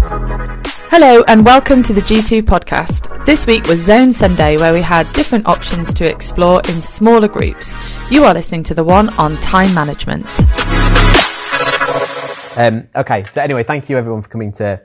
Hello and welcome to the G2 podcast. This week was Zone Sunday, where we had different options to explore in smaller groups. You are listening to the one on time management. Um, okay, so anyway, thank you everyone for coming to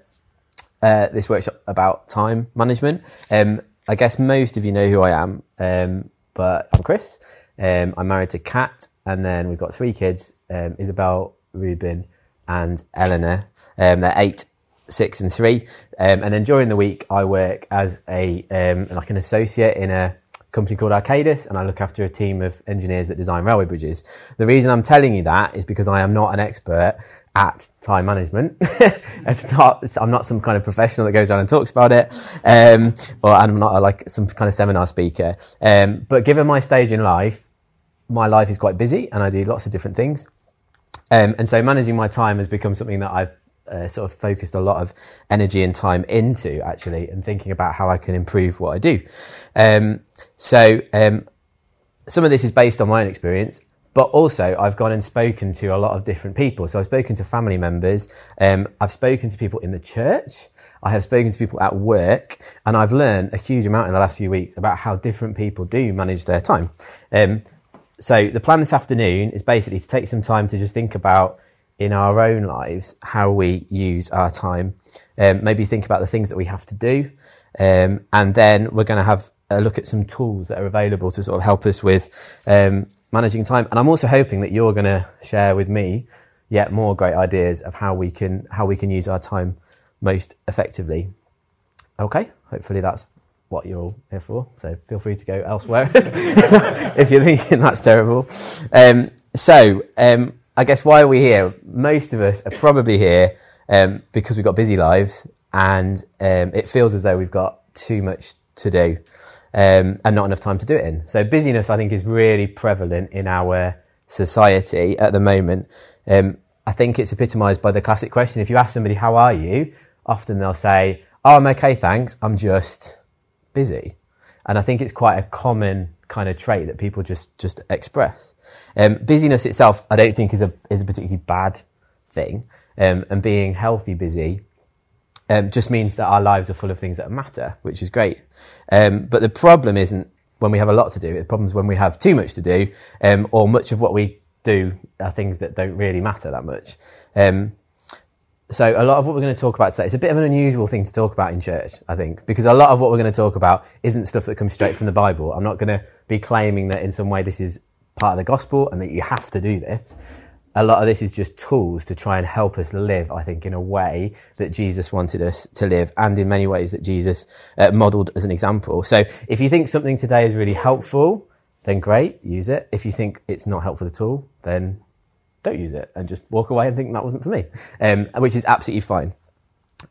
uh, this workshop about time management. Um, I guess most of you know who I am, um, but I'm Chris. Um, I'm married to Kat, and then we've got three kids um, Isabel, Ruben, and Eleanor. Um, they're eight, six, and three. Um, and then during the week, I work as a um, like an associate in a company called Arcadis, and I look after a team of engineers that design railway bridges. The reason I'm telling you that is because I am not an expert at time management. it's not. I'm not some kind of professional that goes around and talks about it, um, or I'm not like some kind of seminar speaker. Um, but given my stage in life, my life is quite busy, and I do lots of different things. Um, and so managing my time has become something that I've uh, sort of focused a lot of energy and time into actually, and thinking about how I can improve what I do. Um, so um, some of this is based on my own experience, but also I've gone and spoken to a lot of different people. So I've spoken to family members, um, I've spoken to people in the church, I have spoken to people at work, and I've learned a huge amount in the last few weeks about how different people do manage their time. Um, so the plan this afternoon is basically to take some time to just think about in our own lives how we use our time. Um, maybe think about the things that we have to do, um, and then we're going to have a look at some tools that are available to sort of help us with um, managing time. And I'm also hoping that you're going to share with me yet more great ideas of how we can how we can use our time most effectively. Okay, hopefully that's what you're all here for. So feel free to go elsewhere if you're thinking that's terrible. Um, so um, I guess why are we here? Most of us are probably here um, because we've got busy lives and um, it feels as though we've got too much to do um, and not enough time to do it in. So busyness, I think, is really prevalent in our society at the moment. Um, I think it's epitomised by the classic question: if you ask somebody, "How are you?" often they'll say, "Oh, I'm okay, thanks. I'm just busy." And I think it's quite a common kind of trait that people just just express. Um, busyness itself, I don't think is a is a particularly bad thing, um, and being healthy busy um, just means that our lives are full of things that matter, which is great. Um, but the problem isn't when we have a lot to do. The problem is when we have too much to do, um, or much of what we do are things that don't really matter that much. So a lot of what we're going to talk about today is a bit of an unusual thing to talk about in church, I think, because a lot of what we're going to talk about isn't stuff that comes straight from the Bible. I'm not going to be claiming that in some way this is part of the gospel and that you have to do this a lot of this is just tools to try and help us live, I think, in a way that Jesus wanted us to live and in many ways that Jesus uh, modeled as an example. So if you think something today is really helpful, then great, use it. If you think it's not helpful at all, then don't use it and just walk away and think that wasn't for me, um, which is absolutely fine.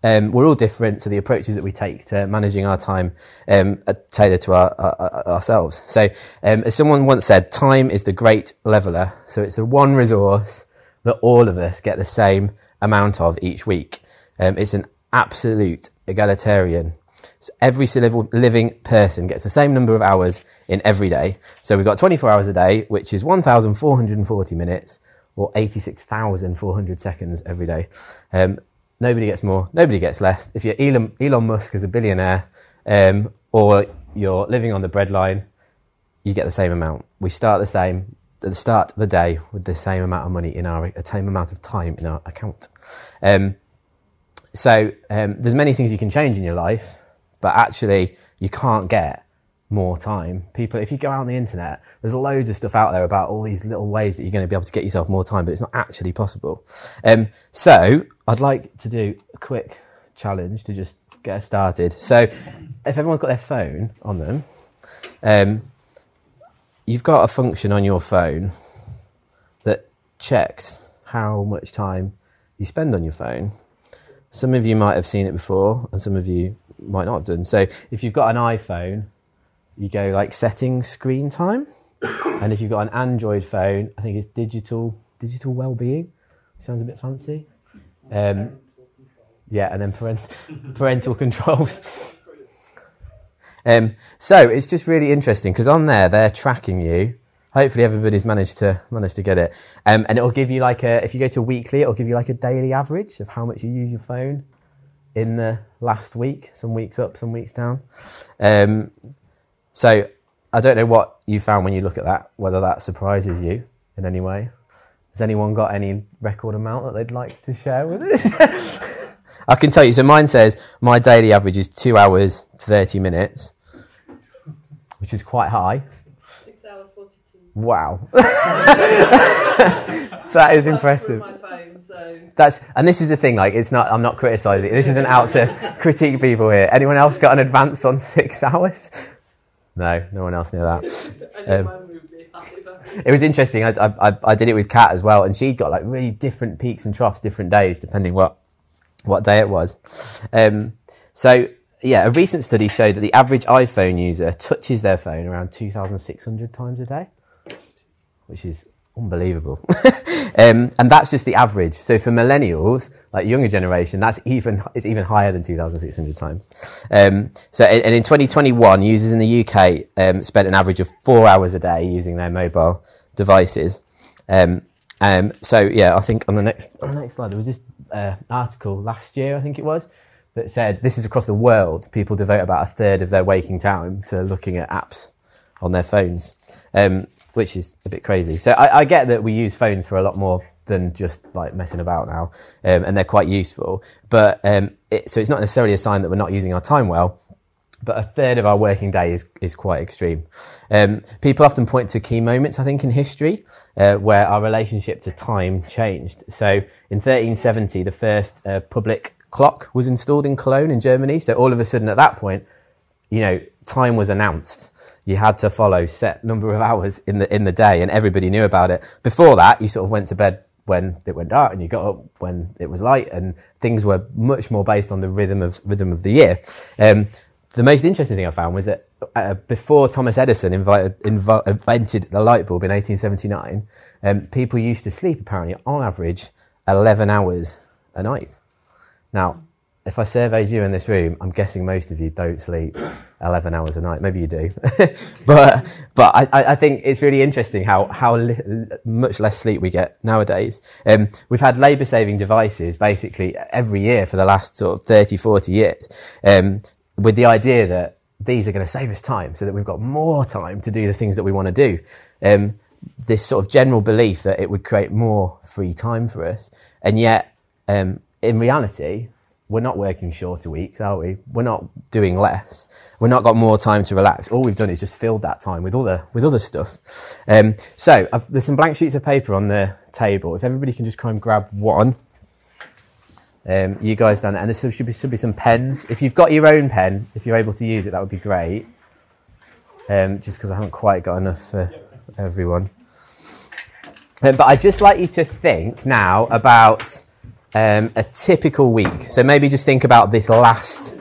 Um, we're all different, so the approaches that we take to managing our time um, are tailored to our, our, ourselves. So, um, as someone once said, time is the great leveler. So it's the one resource that all of us get the same amount of each week. Um, it's an absolute egalitarian. So every living person gets the same number of hours in every day. So we've got 24 hours a day, which is 1,440 minutes or 86,400 seconds every day. Um, Nobody gets more. Nobody gets less. If you're Elon, Elon Musk as a billionaire, um, or you're living on the breadline, you get the same amount. We start the same at the start of the day with the same amount of money in our, the same amount of time in our account. Um, so um, there's many things you can change in your life, but actually you can't get more time. People, if you go out on the internet, there's loads of stuff out there about all these little ways that you're going to be able to get yourself more time, but it's not actually possible. Um, so I'd like to do a quick challenge to just get us started. So if everyone's got their phone on them, um, you've got a function on your phone that checks how much time you spend on your phone. Some of you might have seen it before, and some of you might not have done. So if you've got an iPhone, you go like settings screen time. and if you've got an Android phone, I think it's digital digital well-being. Sounds a bit fancy. Um, yeah, and then parent, parental controls. Um, so it's just really interesting because on there they're tracking you. Hopefully everybody's managed to managed to get it, um, and it'll give you like a if you go to weekly, it'll give you like a daily average of how much you use your phone in the last week. Some weeks up, some weeks down. So I don't know what you found when you look at that. Whether that surprises you in any way. Has anyone got any record amount that they'd like to share with us? I can tell you. So mine says my daily average is two hours thirty minutes, which is quite high. Six hours forty-two. Wow, that is impressive. Phone, so That's and this is the thing. Like, it's not. I'm not criticizing. This isn't out to critique people here. Anyone else got an advance on six hours? No, no one else knew that. Um, mine would be happy about it. Was interesting. I, I, I- I did it with Kat as well, and she'd got like really different peaks and troughs, different days, depending what what day it was. Um, so yeah, a recent study showed that the average iPhone user touches their phone around 2,600 times a day, which is unbelievable. um, and that's just the average. So for millennials, like younger generation, that's even it's even higher than 2,600 times. Um, so and in 2021, users in the UK um, spent an average of four hours a day using their mobile devices. Um, um, so yeah, I think on the next on the next slide there was this uh, article last year, I think it was, that said this is across the world. People devote about a third of their waking time to looking at apps on their phones, um, which is a bit crazy. So I, I get that we use phones for a lot more than just like messing about now, um, and they're quite useful. But um, it, so it's not necessarily a sign that we're not using our time well but a third of our working day is, is quite extreme. Um, people often point to key moments, I think, in history uh, where our relationship to time changed. So in 1370, the first uh, public clock was installed in Cologne in Germany. So all of a sudden, at that point, you know, time was announced. You had to follow set number of hours in the in the day, and everybody knew about it. Before that, you sort of went to bed when it went dark, and you got up when it was light, and things were much more based on the rhythm of rhythm of the year. Um, the most interesting thing I found was that uh, before Thomas Edison invited, invo- invented the light bulb in 1879, um, people used to sleep apparently on average 11 hours a night. Now, if I surveyed you in this room, I'm guessing most of you don't sleep 11 hours a night. Maybe you do. but but I, I think it's really interesting how, how li- much less sleep we get nowadays. Um, we've had labour saving devices basically every year for the last sort of 30, 40 years um, with the idea that these are going to save us time so that we've got more time to do the things that we want to do. Um, this sort of general belief that it would create more free time for us. And yet, um, in reality, we're not working shorter weeks, are we? We're not doing less. We're not got more time to relax. All we've done is just filled that time with other with other stuff. Um, so I've, there's some blank sheets of paper on the table. If everybody can just try and grab one. Um, you guys down there, and there should be, should be some pens. If you've got your own pen, if you're able to use it, that would be great. Um, just because I haven't quite got enough for everyone. Um, but I'd just like you to think now about um, a typical week. So maybe just think about this last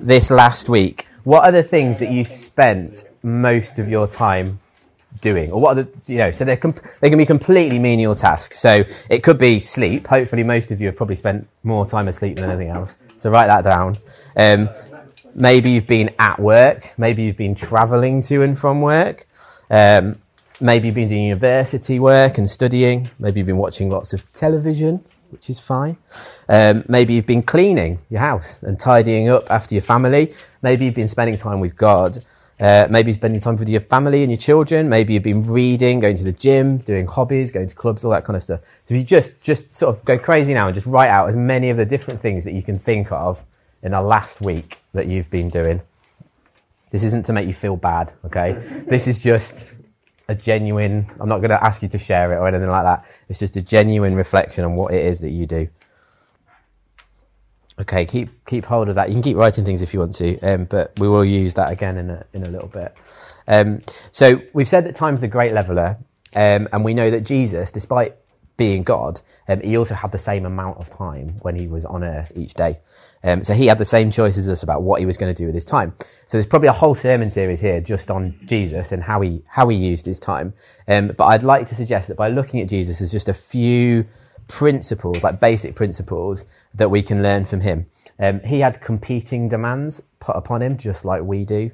this last week. What are the things that you spent most of your time doing, or what are the you know? So they're comp- they can be completely menial tasks. So it could be sleep. Hopefully, most of you have probably spent more time asleep than anything else. So write that down. Um, maybe you've been at work. Maybe you've been travelling to and from work. Um, maybe you've been doing university work and studying. Maybe you've been watching lots of television, which is fine. Um, maybe you've been cleaning your house and tidying up after your family. Maybe you've been spending time with God. Uh, maybe spending time with your family and your children. Maybe you've been reading, going to the gym, doing hobbies, going to clubs, all that kind of stuff. So if you just, just sort of go crazy now and just write out as many of the different things that you can think of in the last week that you've been doing. This isn't to make you feel bad, okay? this is just a genuine, I'm not going to ask you to share it or anything like that. It's just a genuine reflection on what it is that you do. Okay, keep keep hold of that. You can keep writing things if you want to, um, but we will use that again in a, in a little bit. Um, so we've said that time's the great leveler, um, and we know that Jesus, despite being God, um, he also had the same amount of time when he was on earth each day. Um, so he had the same choice as us about what he was going to do with his time. So there's probably a whole sermon series here just on Jesus and how he how he used his time. Um, but I'd like to suggest that by looking at Jesus as just a few principles, like basic principles that we can learn from him. Um, he had competing demands put upon him, just like we do.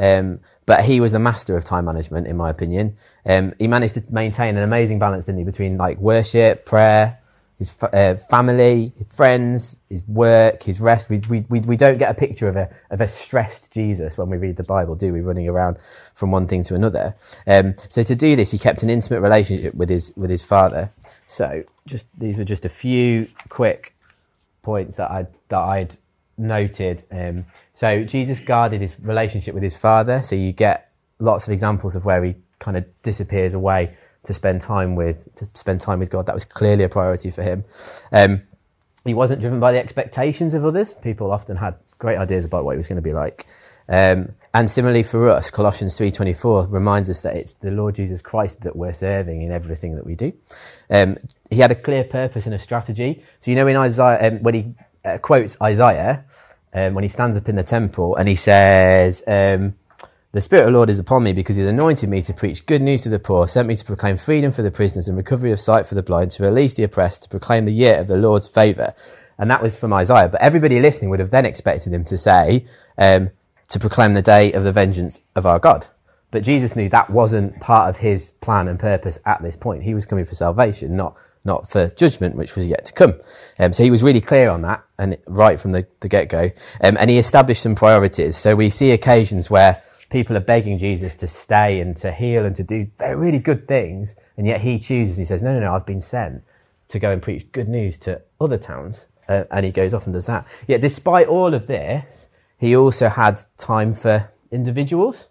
Um, but he was the master of time management, in my opinion. Um, he managed to maintain an amazing balance, didn't he, between like worship, prayer, his uh, family, his friends, his work, his rest. We, we, we, we don't get a picture of a, of a stressed Jesus when we read the Bible, do we? Running around from one thing to another. Um, so to do this, he kept an intimate relationship with his, with his father. So just, these were just a few quick points that I that I'd noted. Um, so Jesus guarded his relationship with his father. So you get lots of examples of where he kind of disappears away to spend time with to spend time with God. That was clearly a priority for him. Um, he wasn't driven by the expectations of others. People often had great ideas about what he was going to be like. Um, and similarly for us, Colossians 3.24 reminds us that it's the Lord Jesus Christ that we're serving in everything that we do. Um, he had a clear purpose and a strategy. So, you know, in Isaiah, um, when he uh, quotes Isaiah, um, when he stands up in the temple and he says, um, the Spirit of the Lord is upon me because He's anointed me to preach good news to the poor, sent me to proclaim freedom for the prisoners and recovery of sight for the blind, to release the oppressed, to proclaim the year of the Lord's favour. And that was from Isaiah. But everybody listening would have then expected him to say, um, to proclaim the day of the vengeance of our God. But Jesus knew that wasn't part of his plan and purpose at this point. He was coming for salvation, not, not for judgment, which was yet to come. Um, so he was really clear on that and right from the, the get go. Um, and he established some priorities. So we see occasions where people are begging Jesus to stay and to heal and to do really good things. And yet he chooses, he says, no, no, no, I've been sent to go and preach good news to other towns. Uh, and he goes off and does that. Yet despite all of this, he also had time for individuals.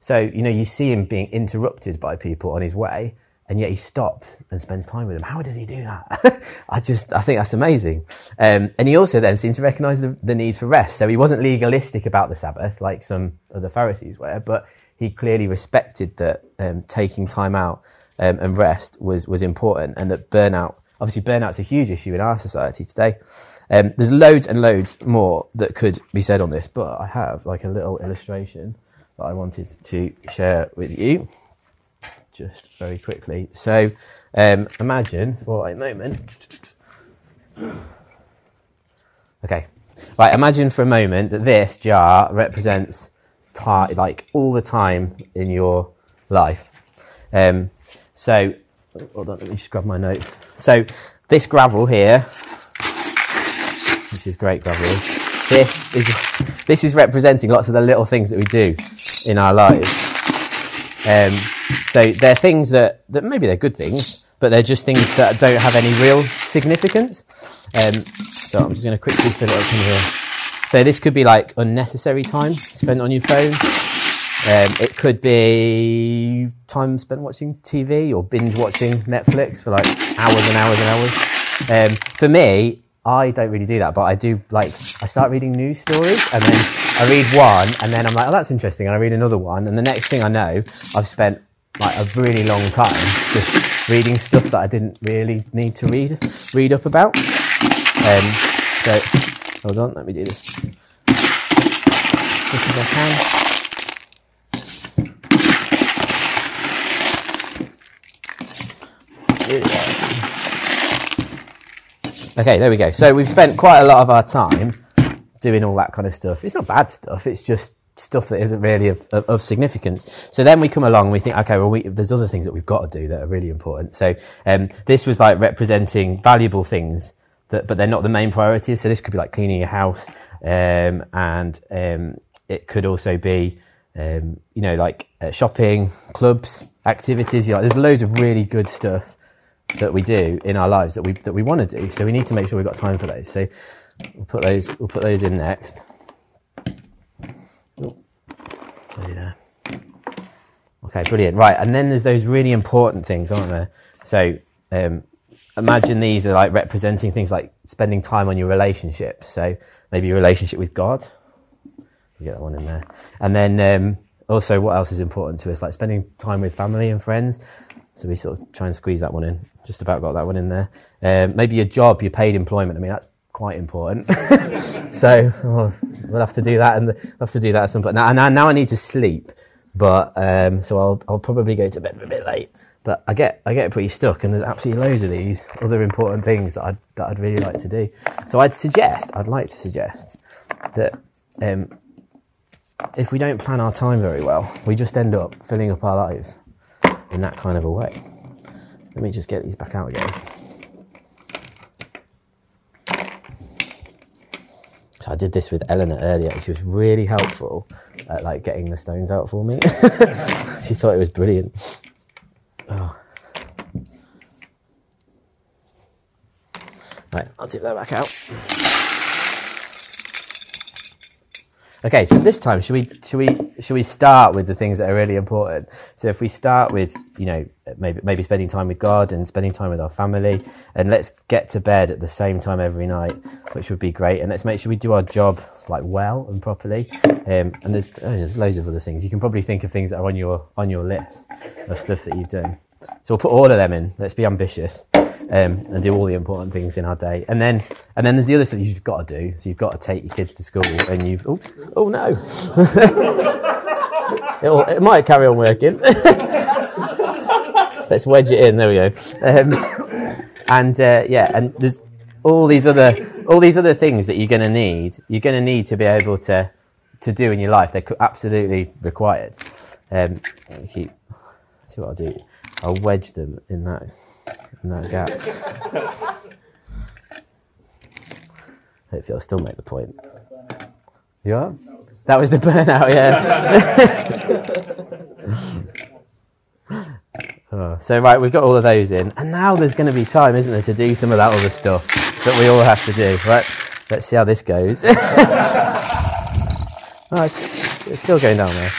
So, you know, you see him being interrupted by people on his way and yet he stops and spends time with them. How does he do that? I just, I think that's amazing. Um, and he also then seemed to recognize the, the, need for rest. So he wasn't legalistic about the Sabbath like some of the Pharisees were, but he clearly respected that um, taking time out um, and rest was, was important and that burnout, obviously burnout's a huge issue in our society today. Um, there's loads and loads more that could be said on this, but I have like a little illustration that I wanted to share with you just very quickly. So um, imagine for a moment. Okay, right. Imagine for a moment that this jar represents like all the time in your life. Um, so hold on, let me just grab my notes. So this gravel here, which is great gravel. This is this is representing lots of the little things that we do in our lives. Um, so they're things that, that maybe they're good things, but they're just things that don't have any real significance. Um, so I'm just going to quickly fill it up in here. So this could be like unnecessary time spent on your phone. Um, it could be time spent watching TV or binge watching Netflix for like hours and hours and hours. Um, for me, I don't really do that, but I do like, I start reading news stories and then I read one and then I'm like, oh, that's interesting. And I read another one. And the next thing I know, I've spent like a really long time just reading stuff that I didn't really need to read, read up about. Um, so hold on, let me do this as I can. Here we go. Okay, there we go. So we've spent quite a lot of our time doing all that kind of stuff. It's not bad stuff. It's just stuff that isn't really of, of, of significance. So then we come along and we think, okay, well, we, there's other things that we've got to do that are really important. So um, this was like representing valuable things that, but they're not the main priorities. So this could be like cleaning your house, um, and um, it could also be, um, you know, like uh, shopping, clubs, activities. You know, there's loads of really good stuff that we do in our lives that we that we want to do. So we need to make sure we've got time for those. So we'll put those we'll put those in next. Okay, brilliant. Right, and then there's those really important things, aren't there? So um, imagine these are like representing things like spending time on your relationships. So maybe your relationship with God. You get that one in there, and then um, also what else is important to us, like spending time with family and friends. So we sort of try and squeeze that one in. Just about got that one in there. Um, maybe your job, your paid employment. I mean, that's quite important. so well, we'll have to do that, and we'll have to do that at some point. Now, now, now I need to sleep, but um, so I'll I'll probably go to bed a bit late. But I get I get pretty stuck, and there's absolutely loads of these other important things that I'd that I'd really like to do. So I'd suggest I'd like to suggest that um, if we don't plan our time very well, we just end up filling up our lives in that kind of a way. Let me just get these back out again. So I did this with Eleanor earlier, and she was really helpful at like getting the stones out for me. she thought it was brilliant. Oh. Right, I'll tip that back out. Okay, so this time should we should we should we start with the things that are really important? So if we start with you know maybe maybe spending time with God and spending time with our family, and let's get to bed at the same time every night, which would be great. And let's make sure we do our job like well and properly. Um, and there's oh, there's loads of other things. You can probably think of things that are on your on your list of stuff that you've done. So we'll put all of them in. Let's be ambitious um, and do all the important things in our day. And then, and then there's the other stuff you've got to do. So you've got to take your kids to school, and you've oops, oh no, it might carry on working. Let's wedge it in. There we go. Um, and uh, yeah, and there's all these other all these other things that you're going to need. You're going to need to be able to to do in your life. They're absolutely required. Um, keep see what I'll do. I'll wedge them in that in that gap. Hopefully, I'll still make the point. Yeah? That was the burnout, yeah. oh, so, right, we've got all of those in. And now there's going to be time, isn't there, to do some of that other stuff that we all have to do, right? Let's see how this goes. oh, it's, it's still going down there.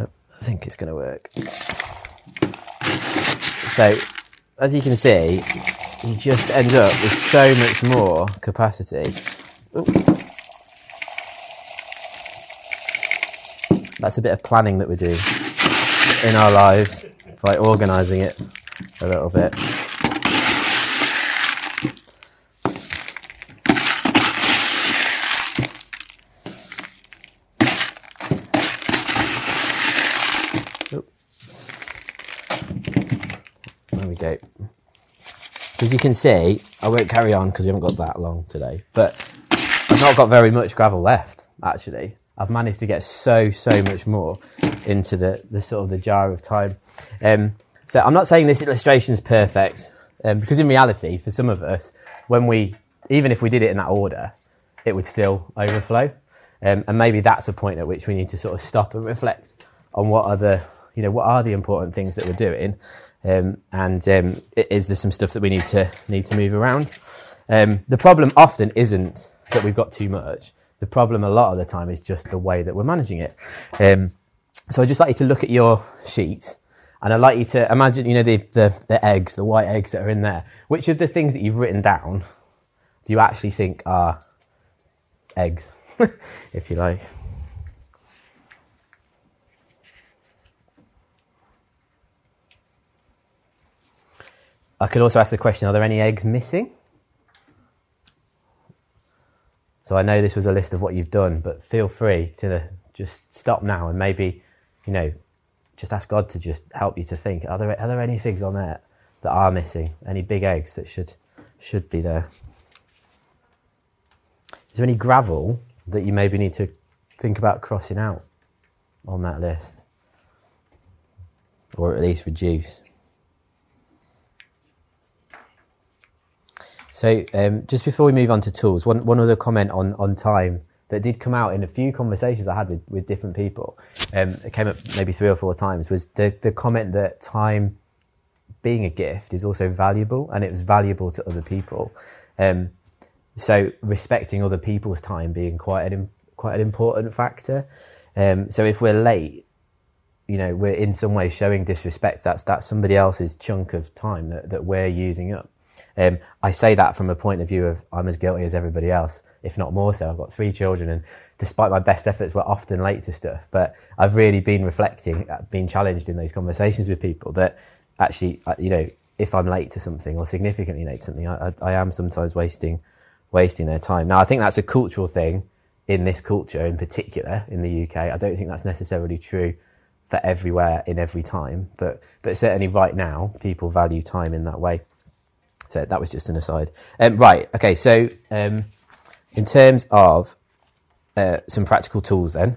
I think it's going to work. So, as you can see, you just end up with so much more capacity. Ooh. That's a bit of planning that we do in our lives by organising it a little bit. Go. So as you can see, I won't carry on because we haven't got that long today, but I've not got very much gravel left, actually. I've managed to get so, so much more into the, the sort of the jar of time. Um, so I'm not saying this illustration is perfect, um, because in reality, for some of us, when we, even if we did it in that order, it would still overflow. Um, and maybe that's a point at which we need to sort of stop and reflect on what are the, you know, what are the important things that we're doing um, and um, is there some stuff that we need to need to move around? Um, the problem often isn't that we've got too much. The problem a lot of the time is just the way that we're managing it. Um, so I'd just like you to look at your sheets and I'd like you to imagine, you know, the, the, the eggs, the white eggs that are in there. Which of the things that you've written down do you actually think are eggs, if you like? I could also ask the question are there any eggs missing? So I know this was a list of what you've done, but feel free to just stop now and maybe, you know, just ask God to just help you to think are there, are there any things on there that are missing? Any big eggs that should, should be there? Is there any gravel that you maybe need to think about crossing out on that list? Or at least reduce? So um, just before we move on to tools, one, one other comment on, on time that did come out in a few conversations I had with, with different people, um, it came up maybe three or four times, was the, the comment that time being a gift is also valuable and it was valuable to other people. Um, so respecting other people's time being quite an, quite an important factor. Um, so if we're late, you know, we're in some way showing disrespect. That's, that's somebody else's chunk of time that, that we're using up. Um, I say that from a point of view of I'm as guilty as everybody else, if not more so. I've got three children, and despite my best efforts, we're often late to stuff. But I've really been reflecting, uh, been challenged in those conversations with people that actually, uh, you know, if I'm late to something or significantly late to something, I, I, I am sometimes wasting wasting their time. Now, I think that's a cultural thing in this culture, in particular in the UK. I don't think that's necessarily true for everywhere in every time, but but certainly right now, people value time in that way. So that was just an aside. Um, right. Okay. So um, in terms of uh, some practical tools, then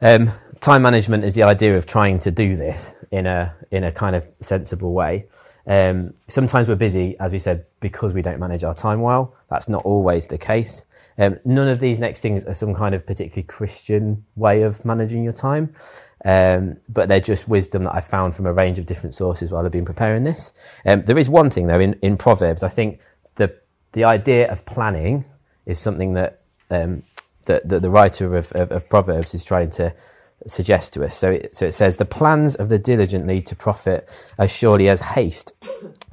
um, time management is the idea of trying to do this in a in a kind of sensible way. Um, sometimes we're busy, as we said, because we don't manage our time well. That's not always the case. Um, none of these next things are some kind of particularly Christian way of managing your time, um, but they're just wisdom that I found from a range of different sources while I've been preparing this. Um, there is one thing though in, in Proverbs. I think the the idea of planning is something that um, that, that the writer of, of, of Proverbs is trying to suggest to us. So it, so it says, The plans of the diligent lead to profit as surely as haste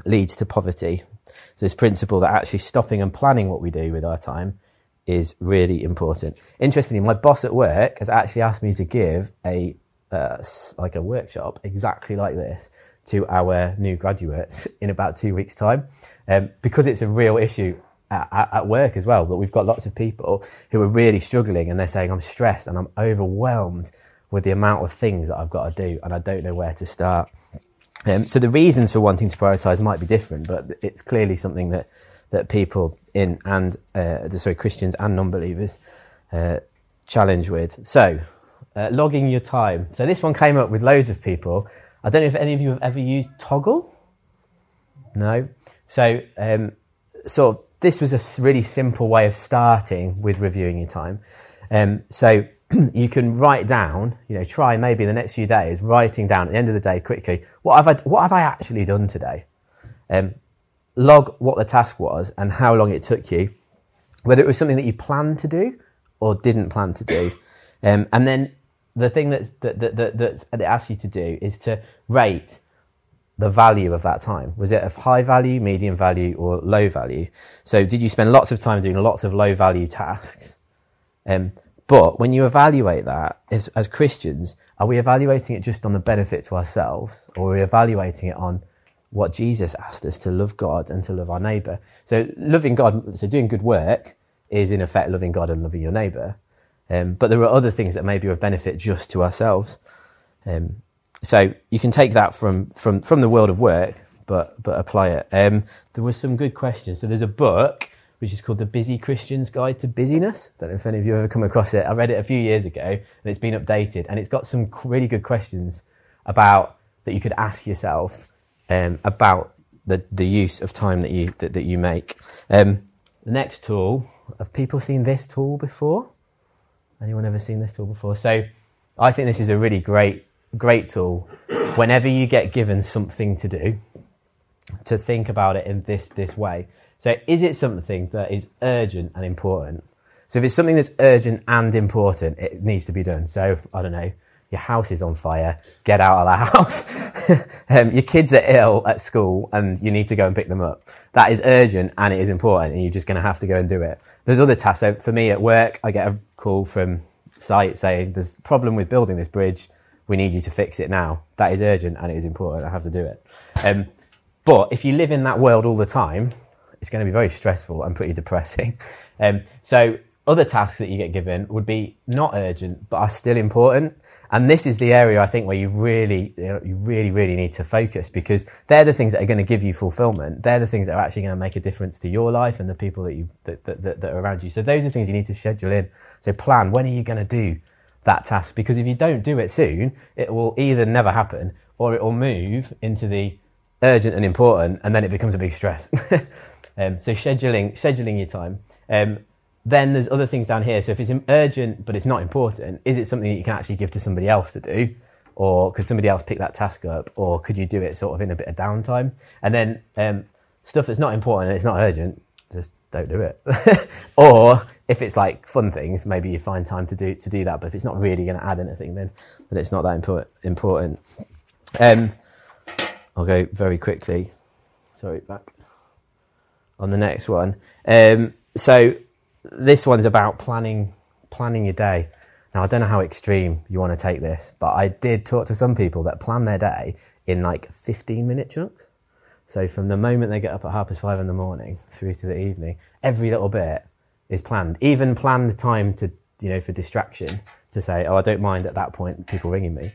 leads to poverty. So this principle that actually stopping and planning what we do with our time is really important. Interestingly, my boss at work has actually asked me to give a uh, like a workshop exactly like this to our new graduates in about two weeks' time, um, because it's a real issue at, at, work as well. But we've got lots of people who are really struggling, and they're saying, "I'm stressed and I'm overwhelmed with the amount of things that I've got to do, and I don't know where to start. Um, so the reasons for wanting to prioritize might be different, but it's clearly something that that people in and uh, sorry Christians and non-believers uh, challenge with. So uh, logging your time. So this one came up with loads of people. I don't know if any of you have ever used Toggl. No. So um, sort of this was a really simple way of starting with reviewing your time. Um, so you can write down, you know, try maybe in the next few days writing down at the end of the day quickly, what have I, what have I actually done today? Um, log what the task was and how long it took you, whether it was something that you planned to do or didn't plan to do. Um, and then the thing that's, that, that, that, that it asks you to do is to rate the value of that time. Was it of high value, medium value, or low value? So did you spend lots of time doing lots of low value tasks? Um, but when you evaluate that as, as Christians, are we evaluating it just on the benefit to ourselves or are we evaluating it on what Jesus asked us to love God and to love our neighbor? So loving God, so doing good work is in effect loving God and loving your neighbor. Um, but there are other things that may be of benefit just to ourselves. Um, so you can take that from, from, from the world of work, but, but apply it. Um, there were some good questions. So there's a book which is called The Busy Christian's Guide to Busyness. Don't know if any of you have ever come across it. I read it a few years ago and it's been updated and it's got some really good questions about that you could ask yourself um, about the, the use of time that you, that, that you make. Um, the next tool, have people seen this tool before? Anyone ever seen this tool before? So I think this is a really great, great tool. Whenever you get given something to do, to think about it in this, this way. So is it something that is urgent and important? So if it's something that's urgent and important, it needs to be done. So I don't know, your house is on fire, get out of the house. um, your kids are ill at school and you need to go and pick them up. That is urgent and it is important and you're just going to have to go and do it. There's other tasks. So for me at work, I get a call from site saying there's a problem with building this bridge. We need you to fix it now. That is urgent and it is important. I have to do it. Um, but if you live in that world all the time, it's going to be very stressful and pretty depressing. Um, so other tasks that you get given would be not urgent but are still important. And this is the area i think where you really you really really need to focus because they're the things that are going to give you fulfillment. They're the things that are actually going to make a difference to your life and the people that you that, that, that, that are around you. So those are things you need to schedule in. So plan when are you going to do that task? Because if you don't do it soon it will either never happen or it will move into the urgent and important and then it becomes a big stress. Um, so scheduling scheduling your time. Um, then there's other things down here. So if it's urgent but it's not important, is it something that you can actually give to somebody else to do? Or could somebody else pick that task up? Or could you do it sort of in a bit of downtime? And then um, stuff that's not important and it's not urgent, just don't do it. or if it's like fun things, maybe you find time to do to do that. But if it's not really going to add anything, then then it's not that important. Important. Um, I'll go very quickly. Sorry, back on the next one. Um, so this one's about planning planning your day. Now I don't know how extreme you want to take this, but I did talk to some people that plan their day in like 15 minute chunks. So from the moment they get up at half past five in the morning through to the evening, every little bit is planned. Even planned time to you know for distraction to say, oh I don't mind at that point people ringing me.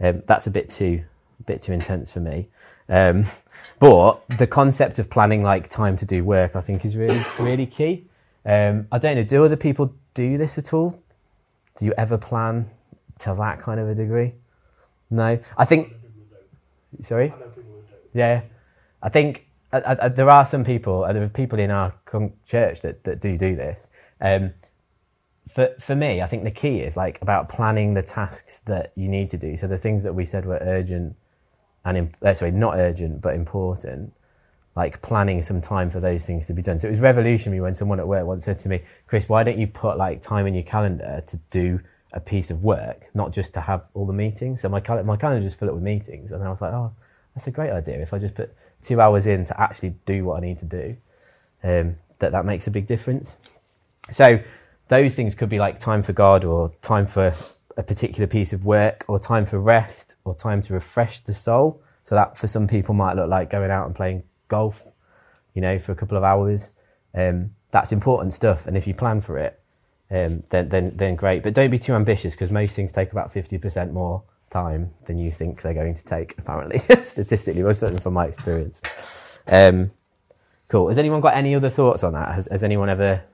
Um, that's a bit too a bit too intense for me. Um, but the concept of planning like time to do work, I think, is really really key. Um, I don't know. Do other people do this at all? Do you ever plan to that kind of a degree? No, I think. Sorry. Yeah. I think uh, uh, there are some people, there are people in our church that, that do do this. Um, for, for me, I think the key is like about planning the tasks that you need to do. So the things that we said were urgent and, uh, sorry, not urgent, but important, like planning some time for those things to be done. So it was revolutionary when someone at work once said to me, Chris, why don't you put like time in your calendar to do a piece of work, not just to have all the meetings? So my, cal- my calendar just filled it with meetings. And I was like, oh, that's a great idea. If I just put two hours in to actually do what I need to do, um, that that makes a big difference. So those things could be like time for God or time for a particular piece of work or time for rest or time to refresh the soul. So that for some people might look like going out and playing golf, you know, for a couple of hours. Um, that's important stuff. And if you plan for it, um, then, then, then great. But don't be too ambitious because most things take about 50% more time than you think they're going to take, apparently, statistically, most certainly from my experience. Um, cool. Has anyone got any other thoughts on that? Has, has anyone ever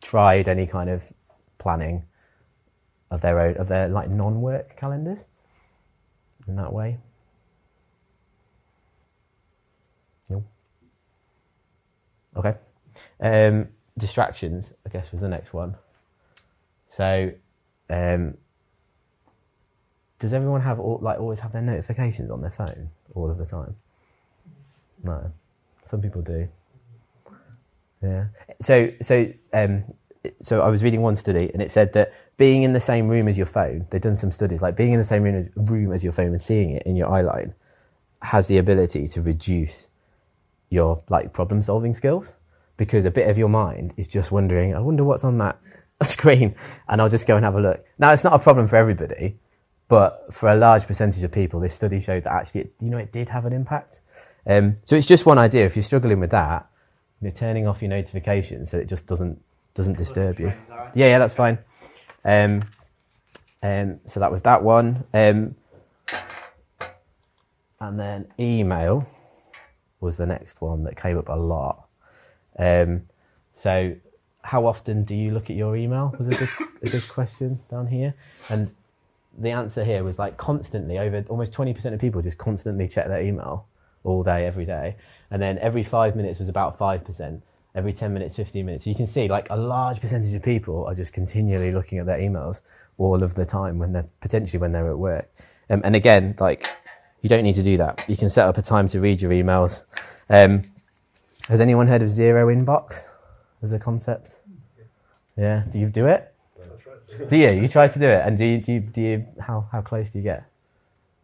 tried any kind of planning of their own, of their like non-work calendars in that way? Okay. Um, distractions, I guess, was the next one. So, um, does everyone have all, like always have their notifications on their phone all of the time? No, some people do. Yeah. So so um, so I was reading one study and it said that being in the same room as your phone, they've done some studies like being in the same room as, room as your phone and seeing it in your eye line has the ability to reduce your like problem solving skills because a bit of your mind is just wondering, I wonder what's on that screen and I'll just go and have a look. Now it's not a problem for everybody, but for a large percentage of people, this study showed that actually, it, you know, it did have an impact. Um, so it's just one idea. If you're struggling with that, you know, turning off your notifications so it just doesn't doesn't disturb you. Yeah, yeah, that's fine. Um, um, so that was that one. Um, and then email was the next one that came up a lot. Um, so how often do you look at your email? Was a good, a good question down here. And the answer here was like constantly over almost 20% of people just constantly check their email all day, every day. And then every five minutes was about 5%, every 10 minutes, 15 minutes. So you can see like a large percentage of people are just continually looking at their emails all of the time when they're potentially when they're at work. Um, and again, like you don't need to do that. You can set up a time to read your emails. Um, has anyone heard of zero inbox as a concept? Yeah. Do you do it? do you? You try to do it, and do you, do you, do you how how close do you get?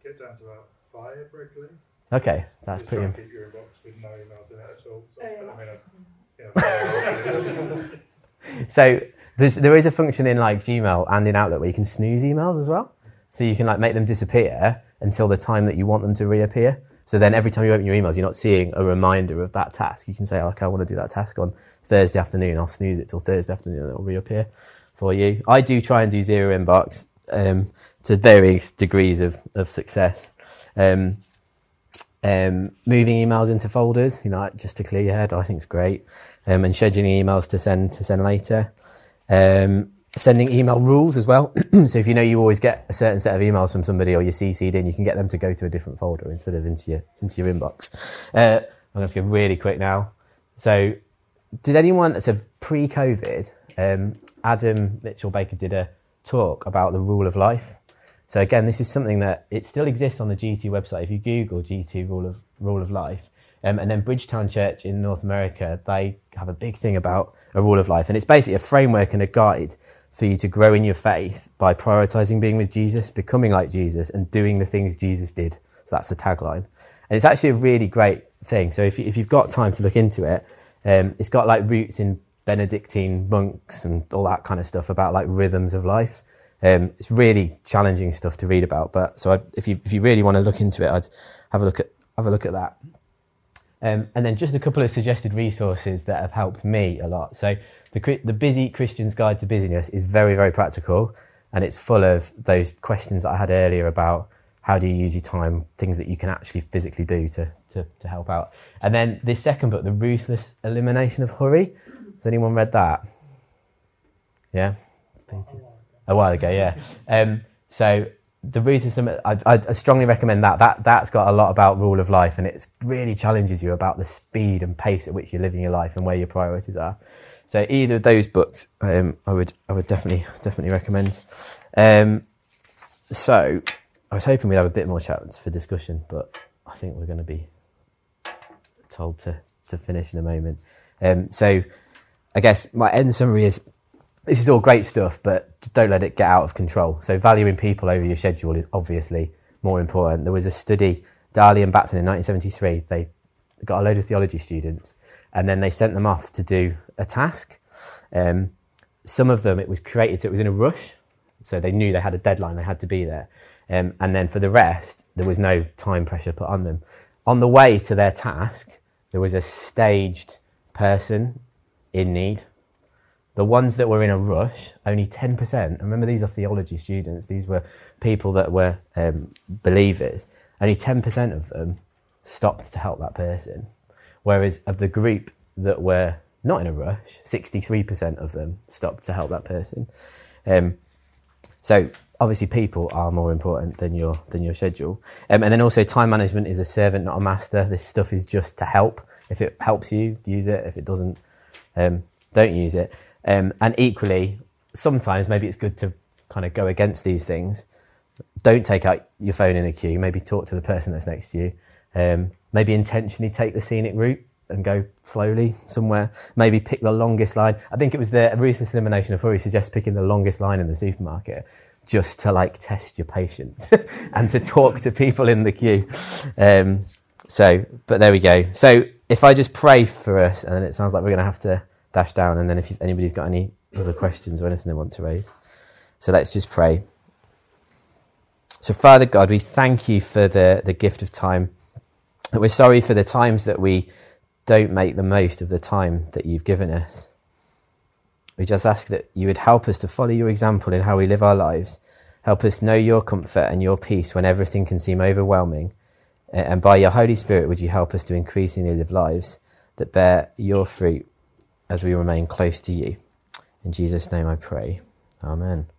Get down to about five regularly. Okay, that's Just pretty. try and keep your inbox with no emails in it at all. So, but I mean, uh, yeah, So there's, there is a function in like Gmail and in Outlook where you can snooze emails as well. So you can like make them disappear until the time that you want them to reappear. So then every time you open your emails, you're not seeing a reminder of that task. You can say, okay, I want to do that task on Thursday afternoon. I'll snooze it till Thursday afternoon and it'll reappear for you. I do try and do zero inbox um, to various degrees of, of success. Um, um, moving emails into folders, you know, just to clear your head, I think is great. Um, and scheduling emails to send to send later. Um, sending email rules as well. so if you know you always get a certain set of emails from somebody or you're CC'd in, you can get them to go to a different folder instead of into your into your inbox. Uh, I'm going to go really quick now. So, did anyone? So pre-COVID, um, Adam Mitchell Baker did a talk about the rule of life. So again, this is something that it still exists on the G2 website. If you Google G2 rule of rule of life, um, and then Bridgetown Church in North America, they have a big thing about a rule of life, and it's basically a framework and a guide for you to grow in your faith by prioritizing being with Jesus, becoming like Jesus, and doing the things Jesus did. So that's the tagline, and it's actually a really great thing. So if you, if you've got time to look into it, um, it's got like roots in Benedictine monks and all that kind of stuff about like rhythms of life. Um, it's really challenging stuff to read about, but so I, if you if you really want to look into it, I'd have a look at have a look at that. Um, and then just a couple of suggested resources that have helped me a lot. So the the Busy Christian's Guide to Busyness is very very practical, and it's full of those questions that I had earlier about how do you use your time, things that you can actually physically do to to, to help out. And then this second book, The Ruthless Elimination of Hurry. Has anyone read that? Yeah, a while ago, yeah. Um, so the Ruth is I, I, strongly recommend that. That that's got a lot about rule of life, and it really challenges you about the speed and pace at which you're living your life and where your priorities are. So either of those books, um, I would I would definitely definitely recommend. Um, so I was hoping we'd have a bit more chance for discussion, but I think we're going to be told to to finish in a moment. Um, so I guess my end summary is this is all great stuff, but don't let it get out of control. So valuing people over your schedule is obviously more important. There was a study, Darley and Batson in 1973. They got a load of theology students, and then they sent them off to do a task. Um, some of them it was created, so it was in a rush, so they knew they had a deadline, they had to be there. Um, and then for the rest, there was no time pressure put on them. On the way to their task, there was a staged person in need the ones that were in a rush, only 10%, and remember these are theology students, these were people that were um, believers, only 10% of them stopped to help that person. Whereas of the group that were not in a rush, 63% of them stopped to help that person. Um, so obviously people are more important than your than your schedule. Um, and then also time management is a servant, not a master. This stuff is just to help. If it helps you, use it. If it doesn't, um, don't use it. Um, and equally, sometimes maybe it's good to kind of go against these things. Don't take out your phone in a queue. Maybe talk to the person that's next to you. Um, maybe intentionally take the scenic route and go slowly somewhere. Maybe pick the longest line. I think it was the ruthless elimination of Hurry suggests picking the longest line in the supermarket just to like test your patience and to talk to people in the queue. Um, so, but there we go. So if I just pray for us, and it sounds like we're going to have to dash down. And then if anybody's got any other questions or anything they want to raise. So let's just pray. So, Father God, we thank you for the, the gift of time. We're sorry for the times that we don't make the most of the time that you've given us. We just ask that you would help us to follow your example in how we live our lives. Help us know your comfort and your peace when everything can seem overwhelming. And by your Holy Spirit, would you help us to increasingly live lives that bear your fruit as we remain close to you. In Jesus' name I pray. Amen.